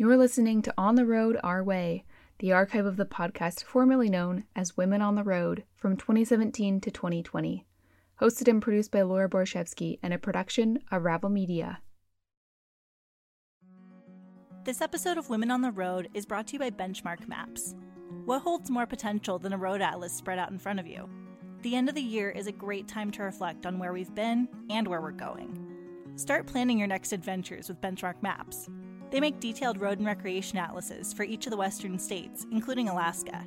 You're listening to On the Road Our Way, the archive of the podcast formerly known as Women on the Road from 2017 to 2020. Hosted and produced by Laura Borshevsky and a production of Ravel Media. This episode of Women on the Road is brought to you by Benchmark Maps. What holds more potential than a road atlas spread out in front of you? The end of the year is a great time to reflect on where we've been and where we're going. Start planning your next adventures with Benchmark Maps. They make detailed road and recreation atlases for each of the western states, including Alaska.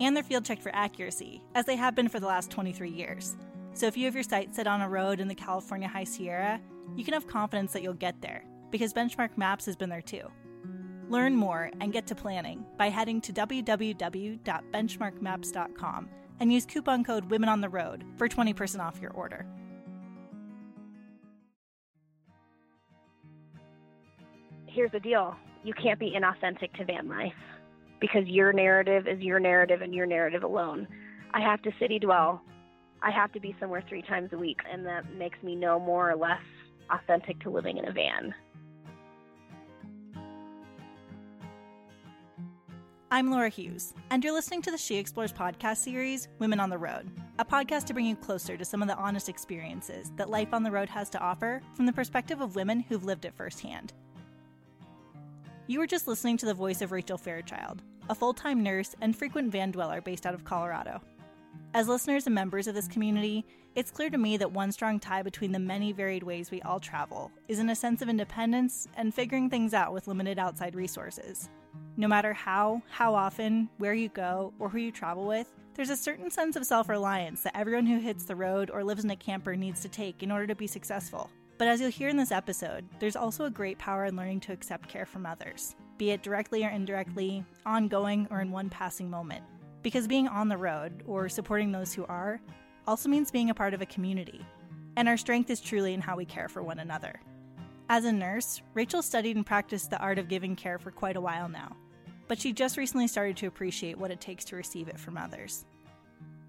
And they're field checked for accuracy, as they have been for the last 23 years. So if you have your site set on a road in the California High Sierra, you can have confidence that you'll get there, because Benchmark Maps has been there too. Learn more and get to planning by heading to www.benchmarkmaps.com and use coupon code Women on the Road for 20% off your order. Here's the deal you can't be inauthentic to van life because your narrative is your narrative and your narrative alone. I have to city dwell. I have to be somewhere three times a week, and that makes me no more or less authentic to living in a van. I'm Laura Hughes, and you're listening to the She Explores podcast series, Women on the Road, a podcast to bring you closer to some of the honest experiences that life on the road has to offer from the perspective of women who've lived it firsthand. You were just listening to the voice of Rachel Fairchild, a full time nurse and frequent van dweller based out of Colorado. As listeners and members of this community, it's clear to me that one strong tie between the many varied ways we all travel is in a sense of independence and figuring things out with limited outside resources. No matter how, how often, where you go, or who you travel with, there's a certain sense of self reliance that everyone who hits the road or lives in a camper needs to take in order to be successful. But as you'll hear in this episode, there's also a great power in learning to accept care from others, be it directly or indirectly, ongoing, or in one passing moment. Because being on the road, or supporting those who are, also means being a part of a community. And our strength is truly in how we care for one another. As a nurse, Rachel studied and practiced the art of giving care for quite a while now, but she just recently started to appreciate what it takes to receive it from others.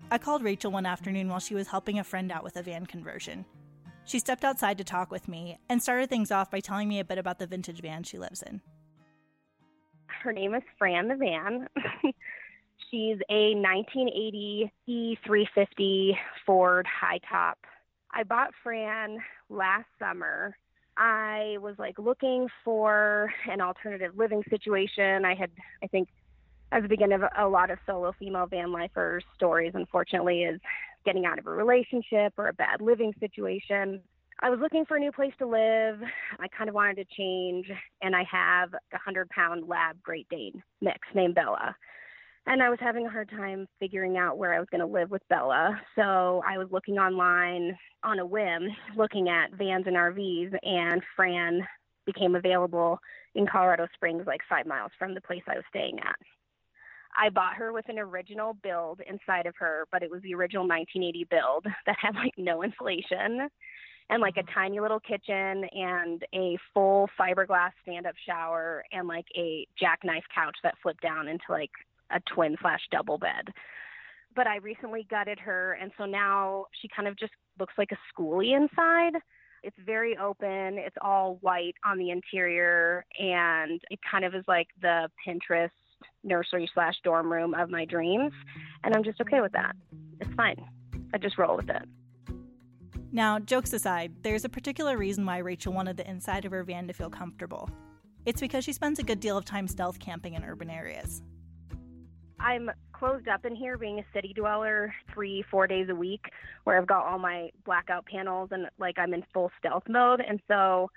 I called Rachel one afternoon while she was helping a friend out with a van conversion, she stepped outside to talk with me and started things off by telling me a bit about the vintage van she lives in. Her name is Fran the van. She's a 1980 E350 Ford high top. I bought Fran last summer. I was like looking for an alternative living situation. I had, I think, at the beginning of a lot of solo female van lifers' stories, unfortunately, is getting out of a relationship or a bad living situation. I was looking for a new place to live. I kind of wanted to change, and I have a hundred pound lab Great Dane mix named Bella. And I was having a hard time figuring out where I was going to live with Bella. So I was looking online on a whim, looking at vans and RVs, and Fran became available in Colorado Springs, like five miles from the place I was staying at. I bought her with an original build inside of her, but it was the original 1980 build that had like no insulation and like a mm-hmm. tiny little kitchen and a full fiberglass stand up shower and like a jackknife couch that flipped down into like a twin slash double bed. But I recently gutted her, and so now she kind of just looks like a schoolie inside. It's very open. It's all white on the interior, and it kind of is like the Pinterest nursery slash dorm room of my dreams. And I'm just okay with that. It's fine. I just roll with it. Now, jokes aside, there's a particular reason why Rachel wanted the inside of her van to feel comfortable. It's because she spends a good deal of time stealth camping in urban areas. I'm closed up in here being a city dweller three, four days a week where I've got all my blackout panels and like I'm in full stealth mode. And so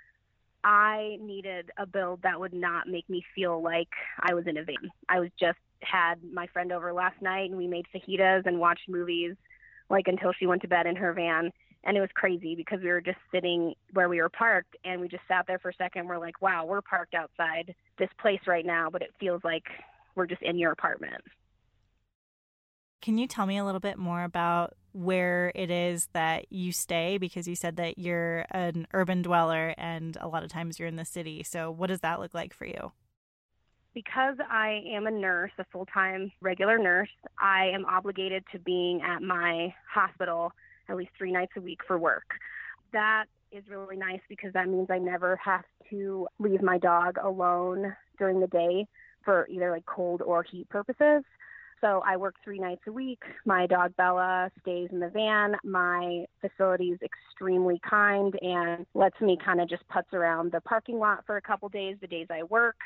I needed a build that would not make me feel like I was in a van. I was just had my friend over last night and we made fajitas and watched movies like until she went to bed in her van. And it was crazy because we were just sitting where we were parked and we just sat there for a second. We're like wow we're parked outside this place right now but it feels like we're just in your apartment. Can you tell me a little bit more about where it is that you stay? Because you said that you're an urban dweller and a lot of times you're in the city. So, what does that look like for you? Because I am a nurse, a full time regular nurse, I am obligated to being at my hospital at least three nights a week for work. That is really nice because that means I never have to leave my dog alone during the day for either like cold or heat purposes. So I work three nights a week. My dog Bella stays in the van. My facility is extremely kind and lets me kind of just putz around the parking lot for a couple days, the days I work.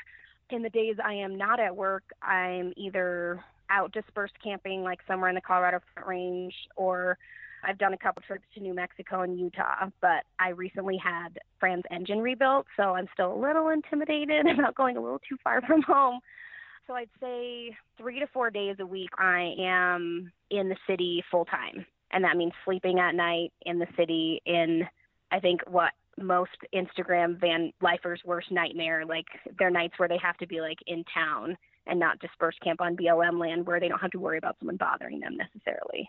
In the days I am not at work, I'm either out dispersed camping, like somewhere in the Colorado Front Range, or I've done a couple trips to New Mexico and Utah, but I recently had Fran's engine rebuilt, so I'm still a little intimidated about going a little too far from home. So I'd say three to four days a week I am in the city full time. And that means sleeping at night in the city in, I think, what most Instagram van lifers' worst nightmare. Like their nights where they have to be like in town and not dispersed camp on BLM land where they don't have to worry about someone bothering them necessarily.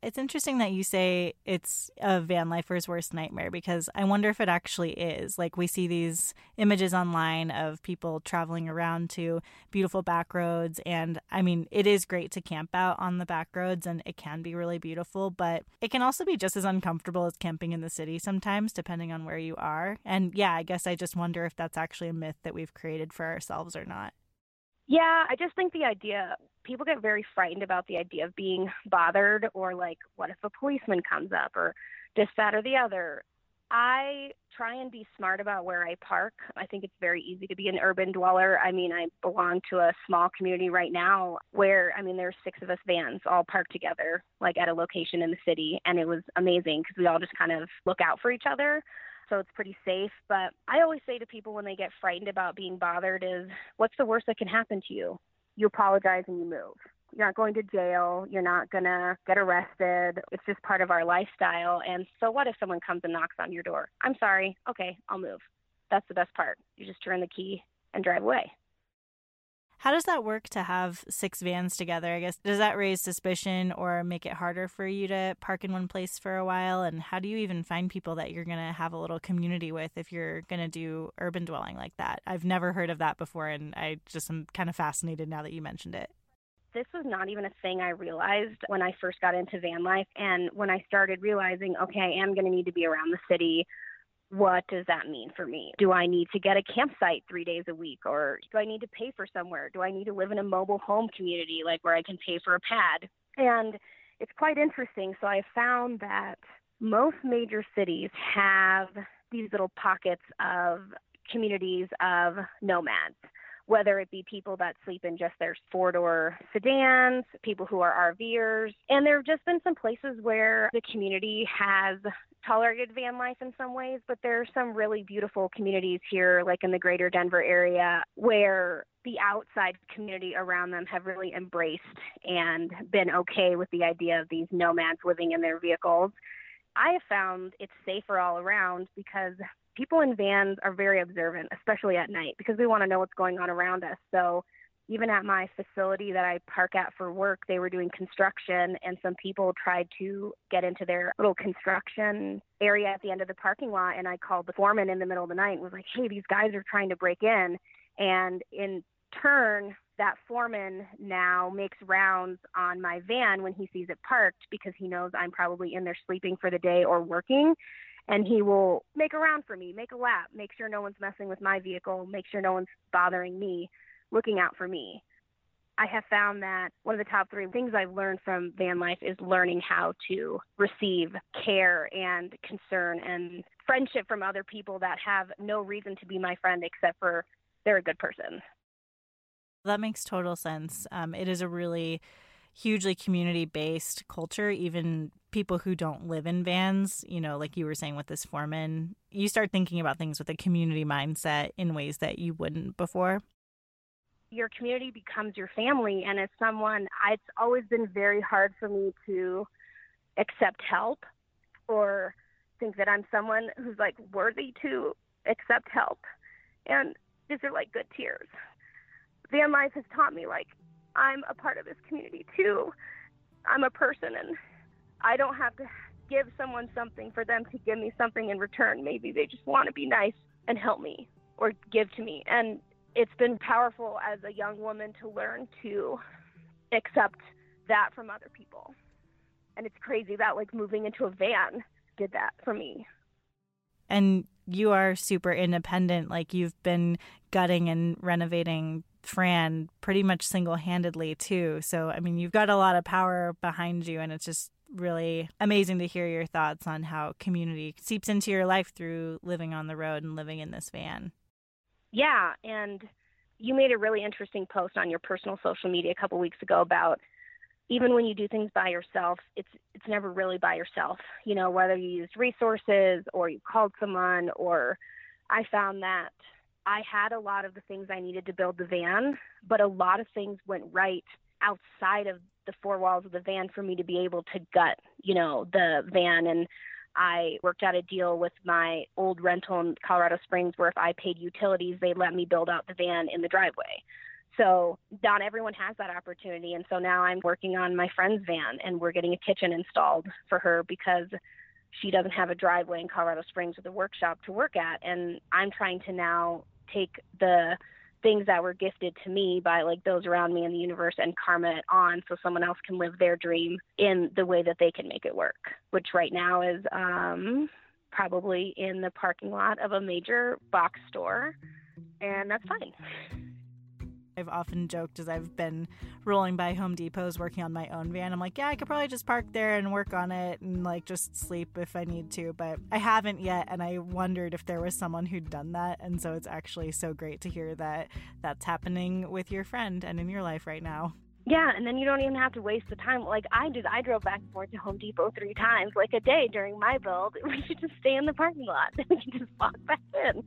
It's interesting that you say it's a van lifer's worst nightmare because I wonder if it actually is. Like we see these images online of people traveling around to beautiful back roads and I mean it is great to camp out on the back roads and it can be really beautiful, but it can also be just as uncomfortable as camping in the city sometimes depending on where you are. And yeah, I guess I just wonder if that's actually a myth that we've created for ourselves or not. Yeah, I just think the idea people get very frightened about the idea of being bothered or like what if a policeman comes up or this that or the other. I try and be smart about where I park. I think it's very easy to be an urban dweller. I mean, I belong to a small community right now where, I mean, there's six of us vans all parked together, like at a location in the city. And it was amazing because we all just kind of look out for each other so it's pretty safe. But I always say to people when they get frightened about being bothered is what's the worst that can happen to you? You apologize and you move. You're not going to jail. You're not going to get arrested. It's just part of our lifestyle. And so what if someone comes and knocks on your door? I'm sorry. Okay, I'll move. That's the best part. You just turn the key and drive away. How does that work to have six vans together? I guess does that raise suspicion or make it harder for you to park in one place for a while? And how do you even find people that you're going to have a little community with if you're going to do urban dwelling like that? I've never heard of that before, and I just am kind of fascinated now that you mentioned it. This was not even a thing I realized when I first got into van life. And when I started realizing, okay, I am going to need to be around the city what does that mean for me? Do I need to get a campsite three days a week or do I need to pay for somewhere? Do I need to live in a mobile home community like where I can pay for a pad? And it's quite interesting. So I found that most major cities have these little pockets of communities of nomads whether it be people that sleep in just their four door sedans, people who are RVers. And there have just been some places where the community has tolerated van life in some ways, but there are some really beautiful communities here, like in the greater Denver area, where the outside community around them have really embraced and been okay with the idea of these nomads living in their vehicles. I have found it's safer all around because people in vans are very observant, especially at night, because we want to know what's going on around us. So even at my facility that I park at for work, they were doing construction, and some people tried to get into their little construction area at the end of the parking lot. And I called the foreman in the middle of the night and was like, hey, these guys are trying to break in. And in turn, that foreman now makes rounds on my van when he sees it parked because he knows I'm probably in there sleeping for the day or working. And he will make a round for me, make a lap, make sure no one's messing with my vehicle, make sure no one's bothering me looking out for me. I have found that one of the top three things I've learned from van life is learning how to receive care and concern and friendship from other people that have no reason to be my friend except for they're a good person. That makes total sense. Um, it is a really hugely community based culture, even people who don't live in vans, you know, like you were saying with this foreman, you start thinking about things with a community mindset in ways that you wouldn't before your community becomes your family. And as someone, it's always been very hard for me to accept help or think that I'm someone who's like worthy to accept help. And these are like good tears. Van life has taught me like I'm a part of this community too. I'm a person and I don't have to give someone something for them to give me something in return. Maybe they just want to be nice and help me or give to me. And it's been powerful as a young woman to learn to accept that from other people. And it's crazy that like moving into a van did that for me. And you are super independent. Like you've been gutting and renovating Fran pretty much single handedly, too. So, I mean, you've got a lot of power behind you, and it's just really amazing to hear your thoughts on how community seeps into your life through living on the road and living in this van. Yeah. And you made a really interesting post on your personal social media a couple weeks ago about even when you do things by yourself, it's it's never really by yourself. You know, whether you used resources or you called someone or I found that I had a lot of the things I needed to build the van, but a lot of things went right outside of the four walls of the van for me to be able to gut, you know, the van and I worked out a deal with my old rental in Colorado Springs where if I paid utilities, they let me build out the van in the driveway. So not everyone has that opportunity. And so now I'm working on my friend's van and we're getting a kitchen installed for her because she doesn't have a driveway in Colorado Springs with a workshop to work at. And I'm trying to now take the things that were gifted to me by like those around me in the universe and karma it on so someone else can live their dream in the way that they can make it work which right now is um probably in the parking lot of a major box store and that's fine I've often joked as I've been rolling by Home Depots working on my own van. I'm like, yeah, I could probably just park there and work on it and like just sleep if I need to, but I haven't yet. And I wondered if there was someone who'd done that. And so it's actually so great to hear that that's happening with your friend and in your life right now. Yeah, and then you don't even have to waste the time. Like I did, I drove back and forth to Home Depot three times, like a day during my build. We should just stay in the parking lot. And we can just walk back in.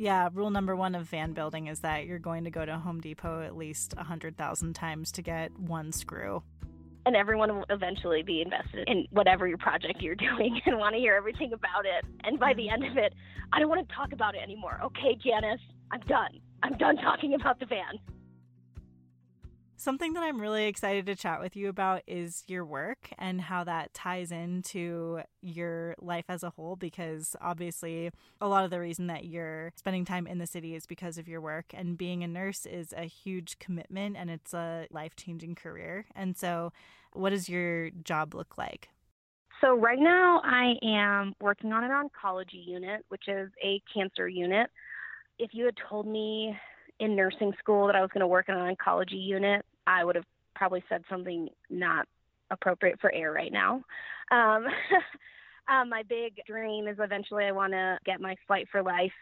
Yeah, rule number one of van building is that you're going to go to Home Depot at least 100,000 times to get one screw. And everyone will eventually be invested in whatever your project you're doing and want to hear everything about it. And by the mm-hmm. end of it, I don't want to talk about it anymore. Okay, Janice, I'm done. I'm done talking about the van. Something that I'm really excited to chat with you about is your work and how that ties into your life as a whole. Because obviously, a lot of the reason that you're spending time in the city is because of your work. And being a nurse is a huge commitment and it's a life changing career. And so, what does your job look like? So, right now, I am working on an oncology unit, which is a cancer unit. If you had told me in nursing school that I was going to work in an oncology unit, I would have probably said something not appropriate for air right now. Um, um, my big dream is eventually I want to get my flight for life.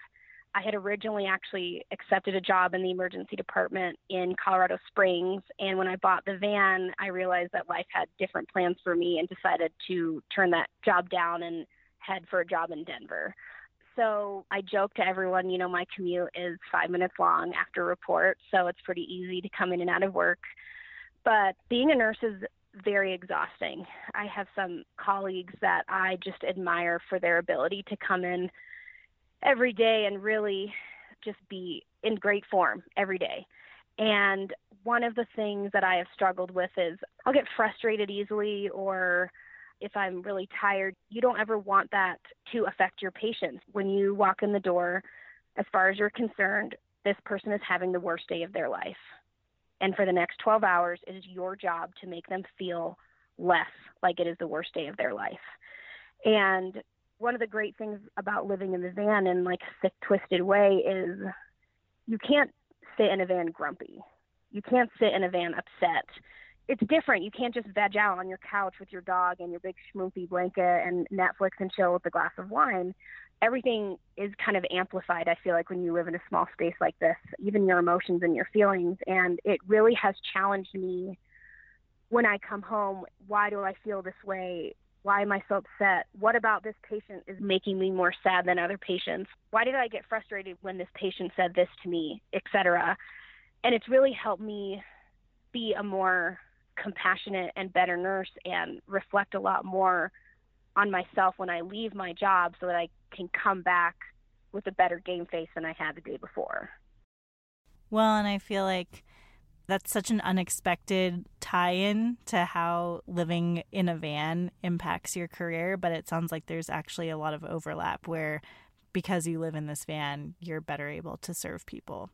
I had originally actually accepted a job in the emergency department in Colorado Springs. And when I bought the van, I realized that life had different plans for me and decided to turn that job down and head for a job in Denver. So I joke to everyone, you know, my commute is five minutes long after report, so it's pretty easy to come in and out of work. But being a nurse is very exhausting. I have some colleagues that I just admire for their ability to come in every day and really just be in great form every day. And one of the things that I have struggled with is I'll get frustrated easily or if I'm really tired, you don't ever want that to affect your patients. When you walk in the door, as far as you're concerned, this person is having the worst day of their life. And for the next 12 hours, it is your job to make them feel less like it is the worst day of their life. And one of the great things about living in the van in like a sick, twisted way is you can't sit in a van grumpy. You can't sit in a van upset it's different. You can't just veg out on your couch with your dog and your big schmoopy blanket and Netflix and chill with a glass of wine. Everything is kind of amplified, I feel like, when you live in a small space like this, even your emotions and your feelings. And it really has challenged me when I come home. Why do I feel this way? Why am I so upset? What about this patient is making me more sad than other patients? Why did I get frustrated when this patient said this to me, etc.? And it's really helped me be a more compassionate and better nurse and reflect a lot more on myself when I leave my job so that I can come back with a better game face than I had the day before. Well, and I feel like that's such an unexpected tie in to how living in a van impacts your career, but it sounds like there's actually a lot of overlap where because you live in this van, you're better able to serve people.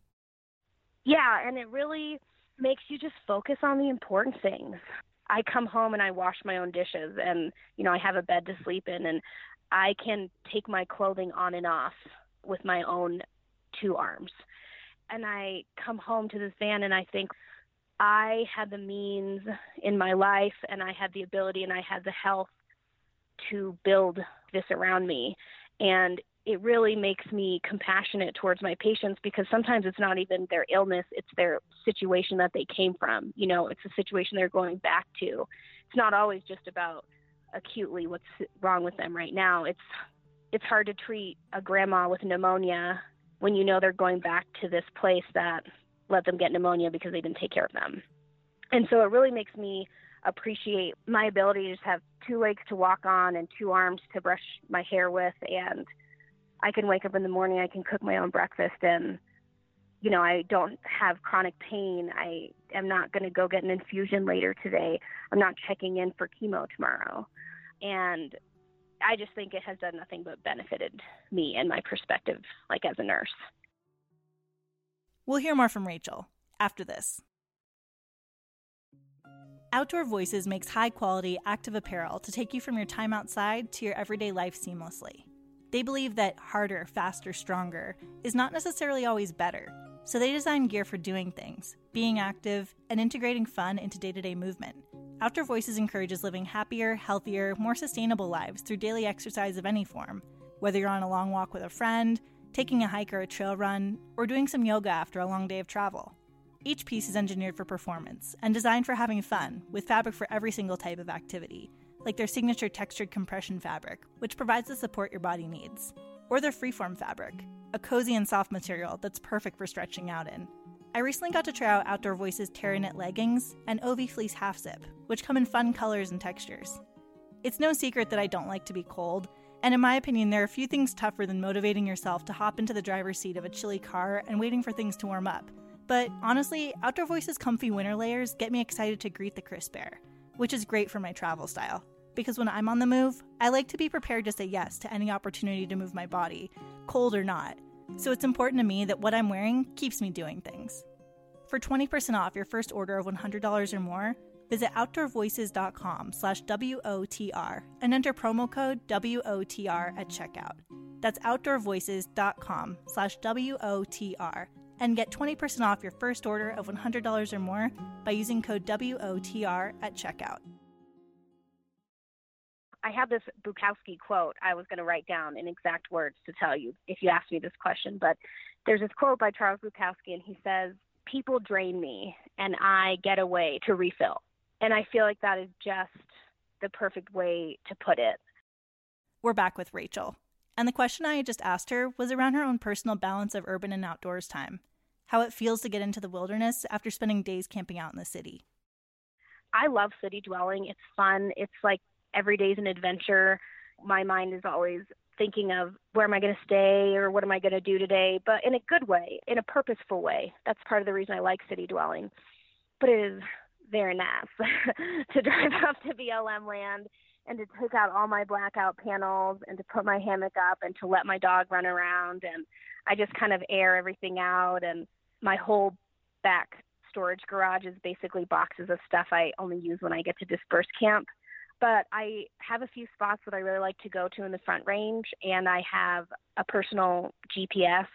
Yeah, and it really makes you just focus on the important things. I come home and I wash my own dishes and you know I have a bed to sleep in and I can take my clothing on and off with my own two arms. And I come home to this van and I think I had the means in my life and I had the ability and I had the health to build this around me. And it really makes me compassionate towards my patients because sometimes it's not even their illness, it's their situation that they came from. You know, it's a situation they're going back to. It's not always just about acutely what's wrong with them right now. It's it's hard to treat a grandma with pneumonia when you know they're going back to this place that let them get pneumonia because they didn't take care of them. And so it really makes me appreciate my ability to just have two legs to walk on and two arms to brush my hair with and I can wake up in the morning, I can cook my own breakfast and you know, I don't have chronic pain. I am not going to go get an infusion later today. I'm not checking in for chemo tomorrow. And I just think it has done nothing but benefited me and my perspective, like as a nurse. We'll hear more from Rachel after this. Outdoor Voices makes high quality active apparel to take you from your time outside to your everyday life seamlessly. They believe that harder, faster, stronger is not necessarily always better, so they design gear for doing things, being active, and integrating fun into day to day movement. Outdoor Voices encourages living happier, healthier, more sustainable lives through daily exercise of any form, whether you're on a long walk with a friend, taking a hike or a trail run, or doing some yoga after a long day of travel. Each piece is engineered for performance and designed for having fun, with fabric for every single type of activity, like their signature textured compression fabric, which provides the support your body needs, or their freeform fabric, a cozy and soft material that's perfect for stretching out in. I recently got to try out Outdoor Voices Terra Knit leggings and Ovi Fleece half zip, which come in fun colors and textures. It's no secret that I don't like to be cold, and in my opinion, there are a few things tougher than motivating yourself to hop into the driver's seat of a chilly car and waiting for things to warm up. But honestly, Outdoor Voices comfy winter layers get me excited to greet the crisp air, which is great for my travel style. Because when I'm on the move, I like to be prepared to say yes to any opportunity to move my body, cold or not, so it's important to me that what I'm wearing keeps me doing things. For 20% off your first order of $100 or more, visit outdoorvoices.com slash WOTR and enter promo code WOTR at checkout. That's outdoorvoices.com slash WOTR and get 20% off your first order of $100 or more by using code WOTR at checkout. I have this Bukowski quote I was going to write down in exact words to tell you if you asked me this question. But there's this quote by Charles Bukowski, and he says, People drain me, and I get away to refill. And I feel like that is just the perfect way to put it. We're back with Rachel. And the question I had just asked her was around her own personal balance of urban and outdoors time, how it feels to get into the wilderness after spending days camping out in the city. I love city dwelling. It's fun. It's like every day's an adventure. My mind is always thinking of where am I going to stay or what am I going to do today, but in a good way, in a purposeful way. That's part of the reason I like city dwelling. But it is very nice to drive up to BLM land and to take out all my blackout panels and to put my hammock up and to let my dog run around and I just kind of air everything out and my whole back storage garage is basically boxes of stuff I only use when I get to disperse camp but I have a few spots that I really like to go to in the front range, and I have a personal GPS.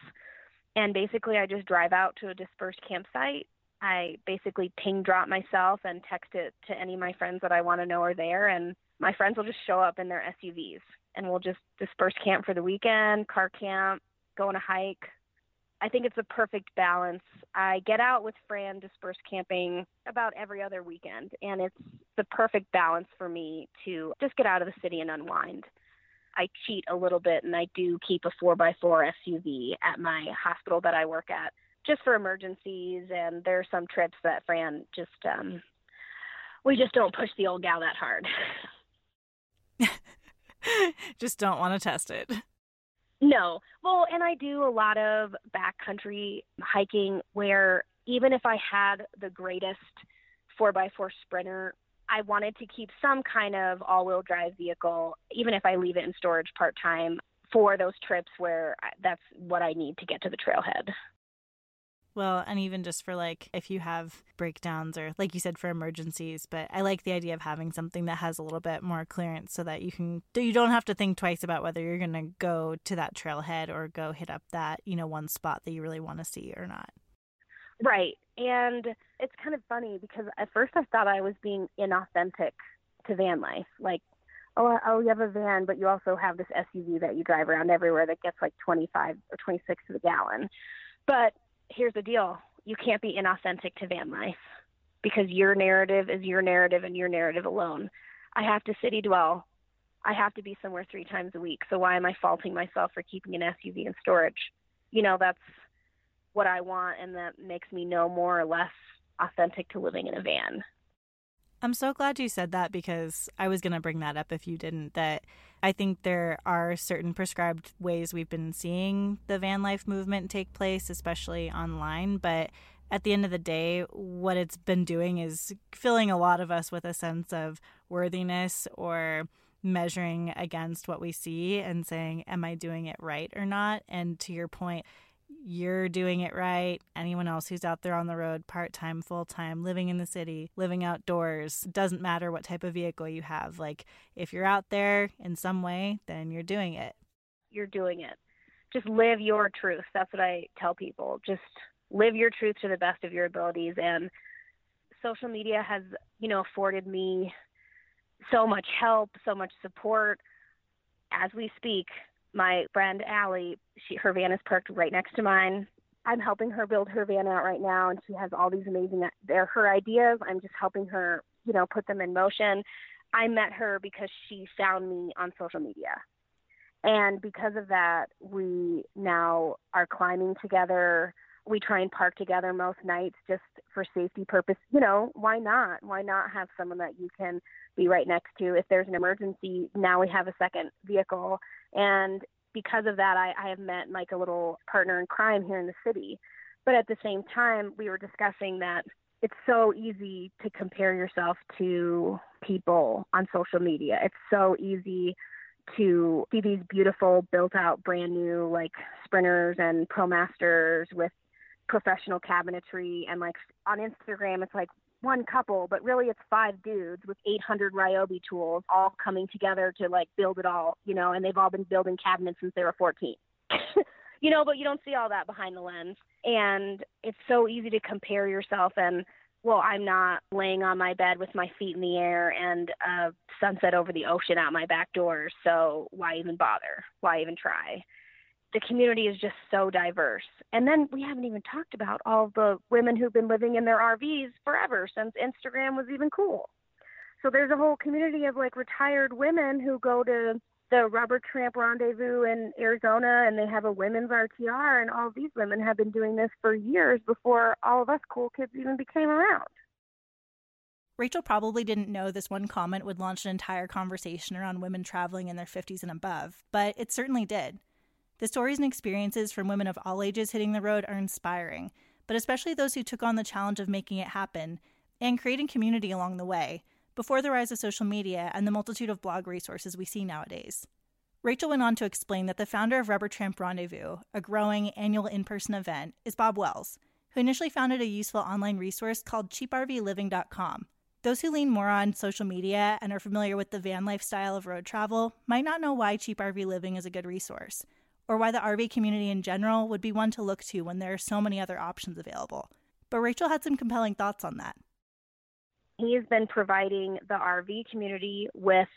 And basically, I just drive out to a dispersed campsite. I basically ping drop myself and text it to any of my friends that I want to know are there, and my friends will just show up in their SUVs, and we'll just disperse camp for the weekend, car camp, go on a hike, I think it's a perfect balance. I get out with Fran disperse camping about every other weekend, and it's the perfect balance for me to just get out of the city and unwind. I cheat a little bit, and I do keep a 4x4 SUV at my hospital that I work at just for emergencies. And there are some trips that Fran just, um, we just don't push the old gal that hard. just don't want to test it. No. Well, and I do a lot of backcountry hiking where even if I had the greatest 4x4 sprinter, I wanted to keep some kind of all wheel drive vehicle, even if I leave it in storage part time, for those trips where that's what I need to get to the trailhead. Well, and even just for like if you have breakdowns or like you said for emergencies, but I like the idea of having something that has a little bit more clearance so that you can you don't have to think twice about whether you're going to go to that trailhead or go hit up that, you know, one spot that you really want to see or not. Right. And it's kind of funny because at first I thought I was being inauthentic to van life. Like, oh, oh, you have a van, but you also have this SUV that you drive around everywhere that gets like 25 or 26 to the gallon. But here's the deal you can't be inauthentic to van life because your narrative is your narrative and your narrative alone. I have to city dwell. I have to be somewhere three times a week. So why am I faulting myself for keeping an SUV in storage? You no, that's what I want and that makes me know more or less authentic to living in a van. I'm so glad you said that because I was going to bring that up if you didn't. That I think there are certain prescribed ways we've been seeing the van life movement take place, especially online. But at the end of the day, what it's been doing is filling a lot of us with a sense of worthiness or measuring against what we see and saying, Am I doing it right or not? And to your point, you're doing it right. Anyone else who's out there on the road, part time, full time, living in the city, living outdoors, doesn't matter what type of vehicle you have. Like, if you're out there in some way, then you're doing it. You're doing it. Just live your truth. That's what I tell people. Just live your truth to the best of your abilities. And social media has, you know, afforded me so much help, so much support. As we speak, my friend Allie, she her van is parked right next to mine. I'm helping her build her van out right now, and she has all these amazing. They're her ideas. I'm just helping her, you know, put them in motion. I met her because she found me on social media. And because of that, we now are climbing together. We try and park together most nights just for safety purpose. You know, why not? Why not have someone that you can be right next to if there's an emergency? Now we have a second vehicle and because of that, I, I have met like a little partner in crime here in the city. But at the same time, we were discussing that it's so easy to compare yourself to people on social media. It's so easy to see these beautiful, built out, brand new like sprinters and ProMasters with professional cabinetry. And like on Instagram, it's like one couple, but really it's five dudes with 800 Ryobi tools all coming together to like build it all, you know, and they've all been building cabinets since they were 14. you know, but you don't see all that behind the lens. And it's so easy to compare yourself and well, I'm not laying on my bed with my feet in the air and a sunset over the ocean out my back door, so why even bother? Why even try? The community is just so diverse. And then we haven't even talked about all the women who've been living in their RVs forever since Instagram was even cool. So there's a whole community of like retired women who go to the Rubber Tramp Rendezvous in Arizona and they have a women's RTR and all these women have been doing this for years before all of us cool kids even became around. Rachel probably didn't know this one comment would launch an entire conversation around women traveling in their 50s and above, but it certainly did. The stories and experiences from women of all ages hitting the road are inspiring, but especially those who took on the challenge of making it happen and creating community along the way before the rise of social media and the multitude of blog resources we see nowadays. Rachel went on to explain that the founder of Rubber Tramp Rendezvous, a growing annual in person event, is Bob Wells, who initially founded a useful online resource called cheaprvliving.com. Those who lean more on social media and are familiar with the van lifestyle of road travel might not know why Cheap RV Living is a good resource or why the RV community in general would be one to look to when there are so many other options available. But Rachel had some compelling thoughts on that. He has been providing the RV community with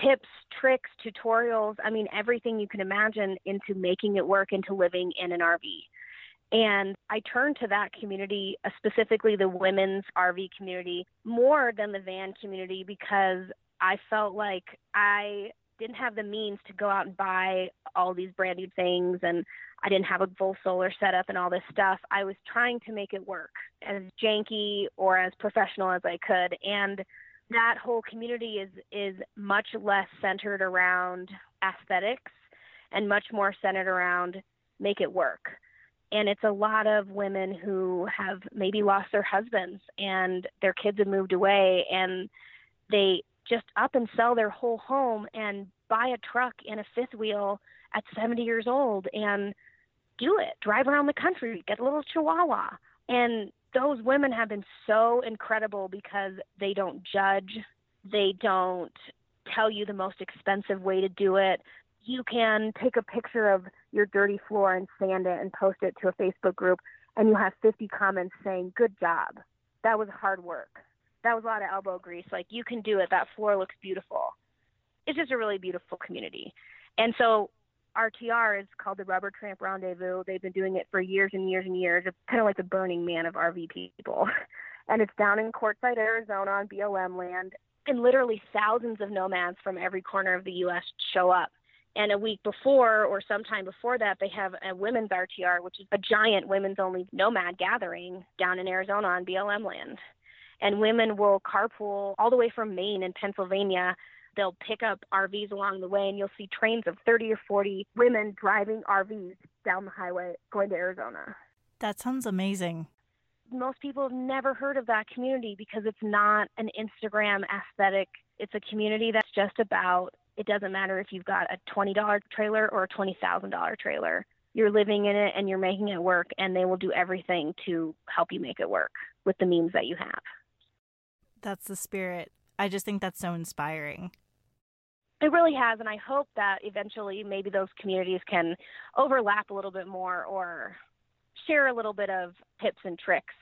tips, tricks, tutorials, I mean, everything you can imagine into making it work into living in an RV. And I turned to that community, uh, specifically the women's RV community, more than the van community because I felt like I didn't have the means to go out and buy all these brand new things and I didn't have a full solar setup and all this stuff. I was trying to make it work as janky or as professional as I could and that whole community is is much less centered around aesthetics and much more centered around make it work. And it's a lot of women who have maybe lost their husbands and their kids have moved away and they just up and sell their whole home and buy a truck and a fifth wheel at 70 years old and do it. Drive around the country, get a little chihuahua. And those women have been so incredible because they don't judge, they don't tell you the most expensive way to do it. You can take a picture of your dirty floor and sand it and post it to a Facebook group, and you have 50 comments saying, Good job. That was hard work. That was a lot of elbow grease. Like, you can do it. That floor looks beautiful. It's just a really beautiful community. And so RTR is called the Rubber Tramp Rendezvous. They've been doing it for years and years and years. It's kind of like the Burning Man of RV people. and it's down in Quartzsite, Arizona on BLM land. And literally thousands of nomads from every corner of the U.S. show up. And a week before, or sometime before that, they have a women's RTR, which is a giant women's only nomad gathering down in Arizona on BLM land. And women will carpool all the way from Maine and Pennsylvania they'll pick up RVs along the way, and you'll see trains of 30 or 40 women driving RVs down the highway going to Arizona. That sounds amazing. Most people have never heard of that community because it's not an Instagram aesthetic. It's a community that's just about it doesn't matter if you've got a $20 trailer or a $20,000 trailer. You're living in it and you're making it work, and they will do everything to help you make it work with the means that you have. That's the spirit. I just think that's so inspiring. It really has, and I hope that eventually maybe those communities can overlap a little bit more or share a little bit of tips and tricks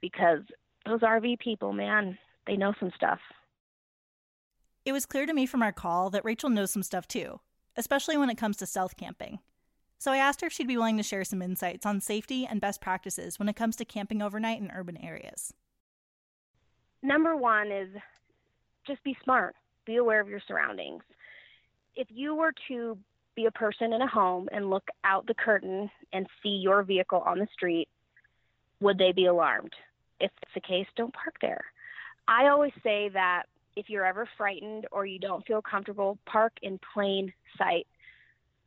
because those RV people, man, they know some stuff. It was clear to me from our call that Rachel knows some stuff too, especially when it comes to stealth camping. So I asked her if she'd be willing to share some insights on safety and best practices when it comes to camping overnight in urban areas. Number one is just be smart be aware of your surroundings. If you were to be a person in a home and look out the curtain and see your vehicle on the street, would they be alarmed? If it's the case, don't park there. I always say that if you're ever frightened or you don't feel comfortable, park in plain sight.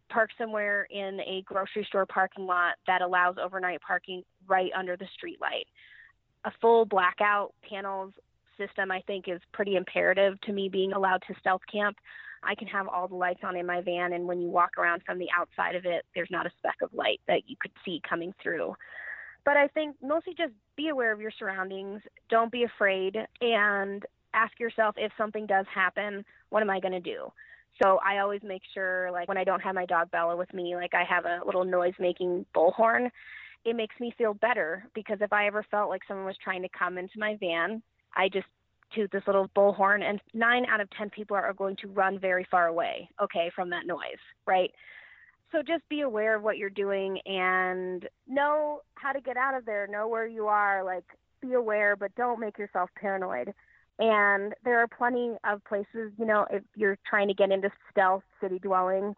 Park somewhere in a grocery store parking lot that allows overnight parking right under the street light. A full blackout panels system, I think, is pretty imperative to me being allowed to stealth camp. I can have all the lights on in my van, and when you walk around from the outside of it, there's not a speck of light that you could see coming through. But I think mostly just be aware of your surroundings. Don't be afraid, and ask yourself if something does happen, what am I going to do? So I always make sure, like when I don't have my dog Bella with me, like I have a little noise making bullhorn. It makes me feel better because if I ever felt like someone was trying to come into my van, I just toot this little bullhorn, and nine out of 10 people are going to run very far away, okay, from that noise, right? So just be aware of what you're doing and know how to get out of there, know where you are, like be aware, but don't make yourself paranoid. And there are plenty of places, you know, if you're trying to get into stealth city dwelling,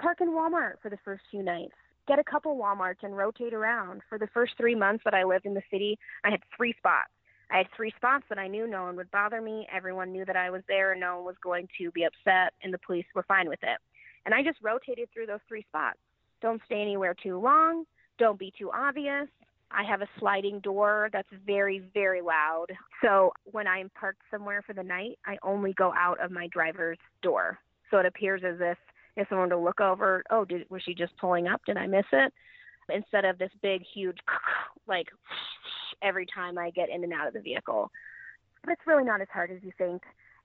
park in Walmart for the first few nights. Get a couple Walmarts and rotate around. For the first three months that I lived in the city, I had three spots I had three spots that I knew no one would bother me. Everyone knew that I was there and no one was going to be upset, and the police were fine with it. And I just rotated through those three spots. Don't stay anywhere too long. Don't be too obvious. I have a sliding door that's very, very loud. So when I'm parked somewhere for the night, I only go out of my driver's door. So it appears as if if someone to look over, oh, did was she just pulling up? Did I miss it? Instead of this big, huge, like every time I get in and out of the vehicle. But it's really not as hard as you think.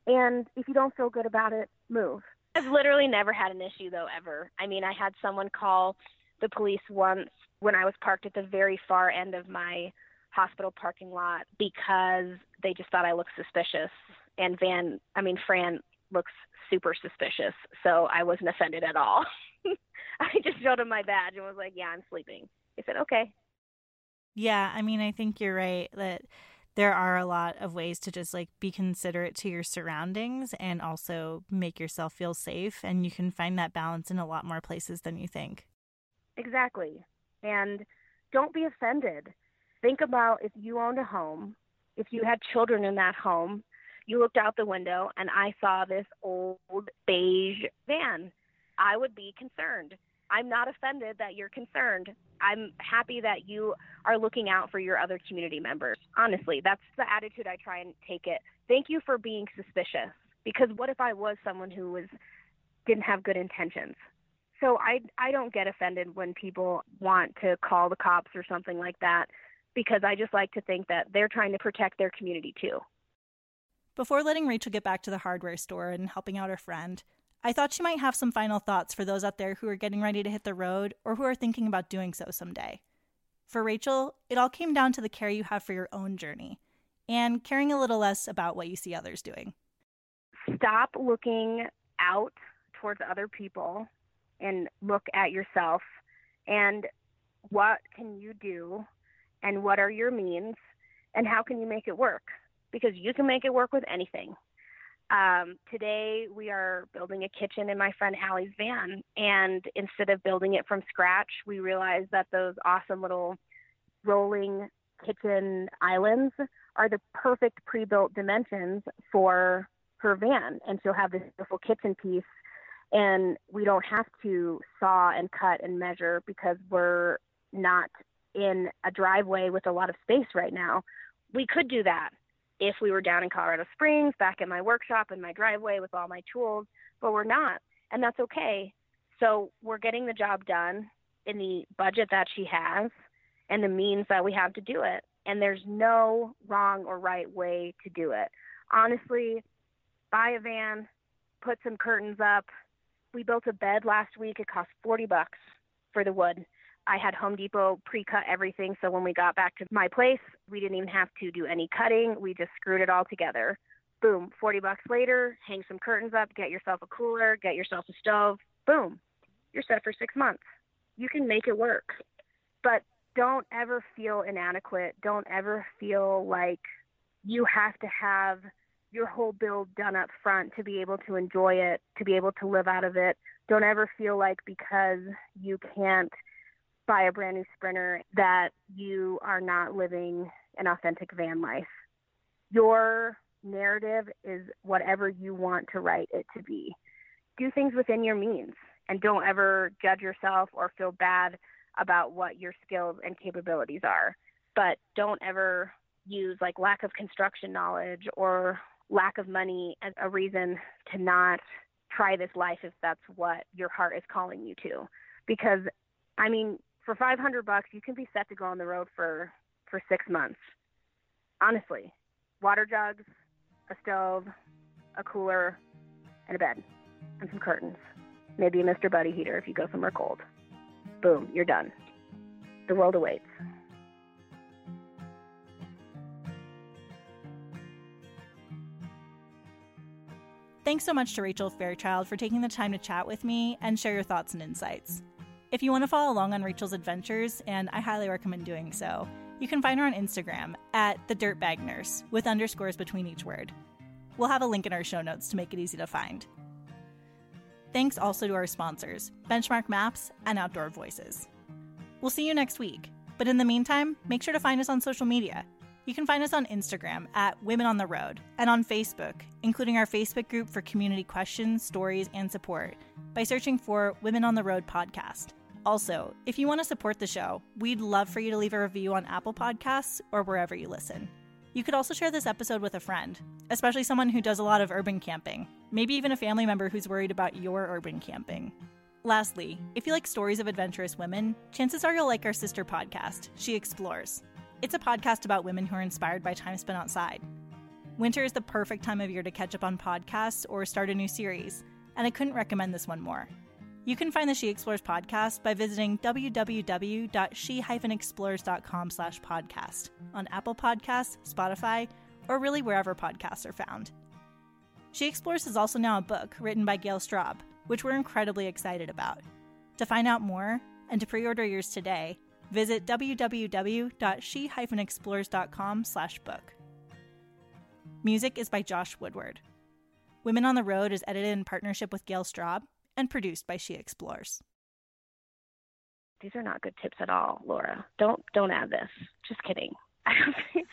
And if you don't feel good about it, move. I've literally never had an issue though ever. I mean, I had someone call the police once when I was parked at the very far end of my hospital parking lot because they just thought I looked suspicious. And Van, I mean, Fran looks super suspicious. So I wasn't offended at all. I just showed him my badge and was like, yeah, I'm sleeping. He said, okay. Yeah, I mean, I think you're right that there are a lot of ways to just like be considerate to your surroundings and also make yourself feel safe. And you can find that balance in a lot more places than you think. Exactly. And don't be offended. Think about if you owned a home, if you had children in that home, you looked out the window and I saw this old beige van. I would be concerned. I'm not offended that you're concerned. I'm happy that you are looking out for your other community members. Honestly, that's the attitude I try and take it. Thank you for being suspicious because what if I was someone who was didn't have good intentions? So I I don't get offended when people want to call the cops or something like that because I just like to think that they're trying to protect their community too. Before letting Rachel get back to the hardware store and helping out her friend, I thought she might have some final thoughts for those out there who are getting ready to hit the road or who are thinking about doing so someday. For Rachel, it all came down to the care you have for your own journey and caring a little less about what you see others doing. Stop looking out towards other people and look at yourself and what can you do and what are your means and how can you make it work because you can make it work with anything um, today we are building a kitchen in my friend Allie's van, and instead of building it from scratch, we realized that those awesome little rolling kitchen islands are the perfect pre-built dimensions for her van, and she'll have this beautiful kitchen piece. And we don't have to saw and cut and measure because we're not in a driveway with a lot of space right now. We could do that if we were down in Colorado Springs, back in my workshop in my driveway with all my tools, but we're not, and that's okay. So we're getting the job done in the budget that she has and the means that we have to do it. And there's no wrong or right way to do it. Honestly, buy a van, put some curtains up. We built a bed last week. It cost 40 bucks for the wood. I had Home Depot pre cut everything. So when we got back to my place, we didn't even have to do any cutting. We just screwed it all together. Boom, 40 bucks later, hang some curtains up, get yourself a cooler, get yourself a stove. Boom, you're set for six months. You can make it work. But don't ever feel inadequate. Don't ever feel like you have to have your whole build done up front to be able to enjoy it, to be able to live out of it. Don't ever feel like because you can't buy a brand new sprinter that you are not living an authentic van life. Your narrative is whatever you want to write it to be. Do things within your means and don't ever judge yourself or feel bad about what your skills and capabilities are. But don't ever use like lack of construction knowledge or lack of money as a reason to not try this life if that's what your heart is calling you to. Because I mean, for 500 bucks, you can be set to go on the road for for six months. Honestly, water jugs, a stove, a cooler, and a bed, and some curtains. Maybe a Mr. Buddy heater if you go somewhere cold. Boom, you're done. The world awaits. Thanks so much to Rachel Fairchild for taking the time to chat with me and share your thoughts and insights. If you want to follow along on Rachel's adventures, and I highly recommend doing so, you can find her on Instagram at the Dirtbag Nurse with underscores between each word. We'll have a link in our show notes to make it easy to find. Thanks also to our sponsors, Benchmark Maps and Outdoor Voices. We'll see you next week, but in the meantime, make sure to find us on social media. You can find us on Instagram at Women on the Road and on Facebook, including our Facebook group for community questions, stories, and support, by searching for Women on the Road Podcast. Also, if you want to support the show, we'd love for you to leave a review on Apple Podcasts or wherever you listen. You could also share this episode with a friend, especially someone who does a lot of urban camping, maybe even a family member who's worried about your urban camping. Lastly, if you like stories of adventurous women, chances are you'll like our sister podcast, She Explores. It's a podcast about women who are inspired by time spent outside. Winter is the perfect time of year to catch up on podcasts or start a new series, and I couldn't recommend this one more. You can find the She Explores podcast by visiting www.she-explores.com slash podcast on Apple Podcasts, Spotify, or really wherever podcasts are found. She Explores is also now a book written by Gale Straub, which we're incredibly excited about. To find out more and to pre-order yours today, visit www.she-explores.com slash book. Music is by Josh Woodward. Women on the Road is edited in partnership with Gale Straub and produced by She Explores. These are not good tips at all, Laura. Don't don't add this. Just kidding.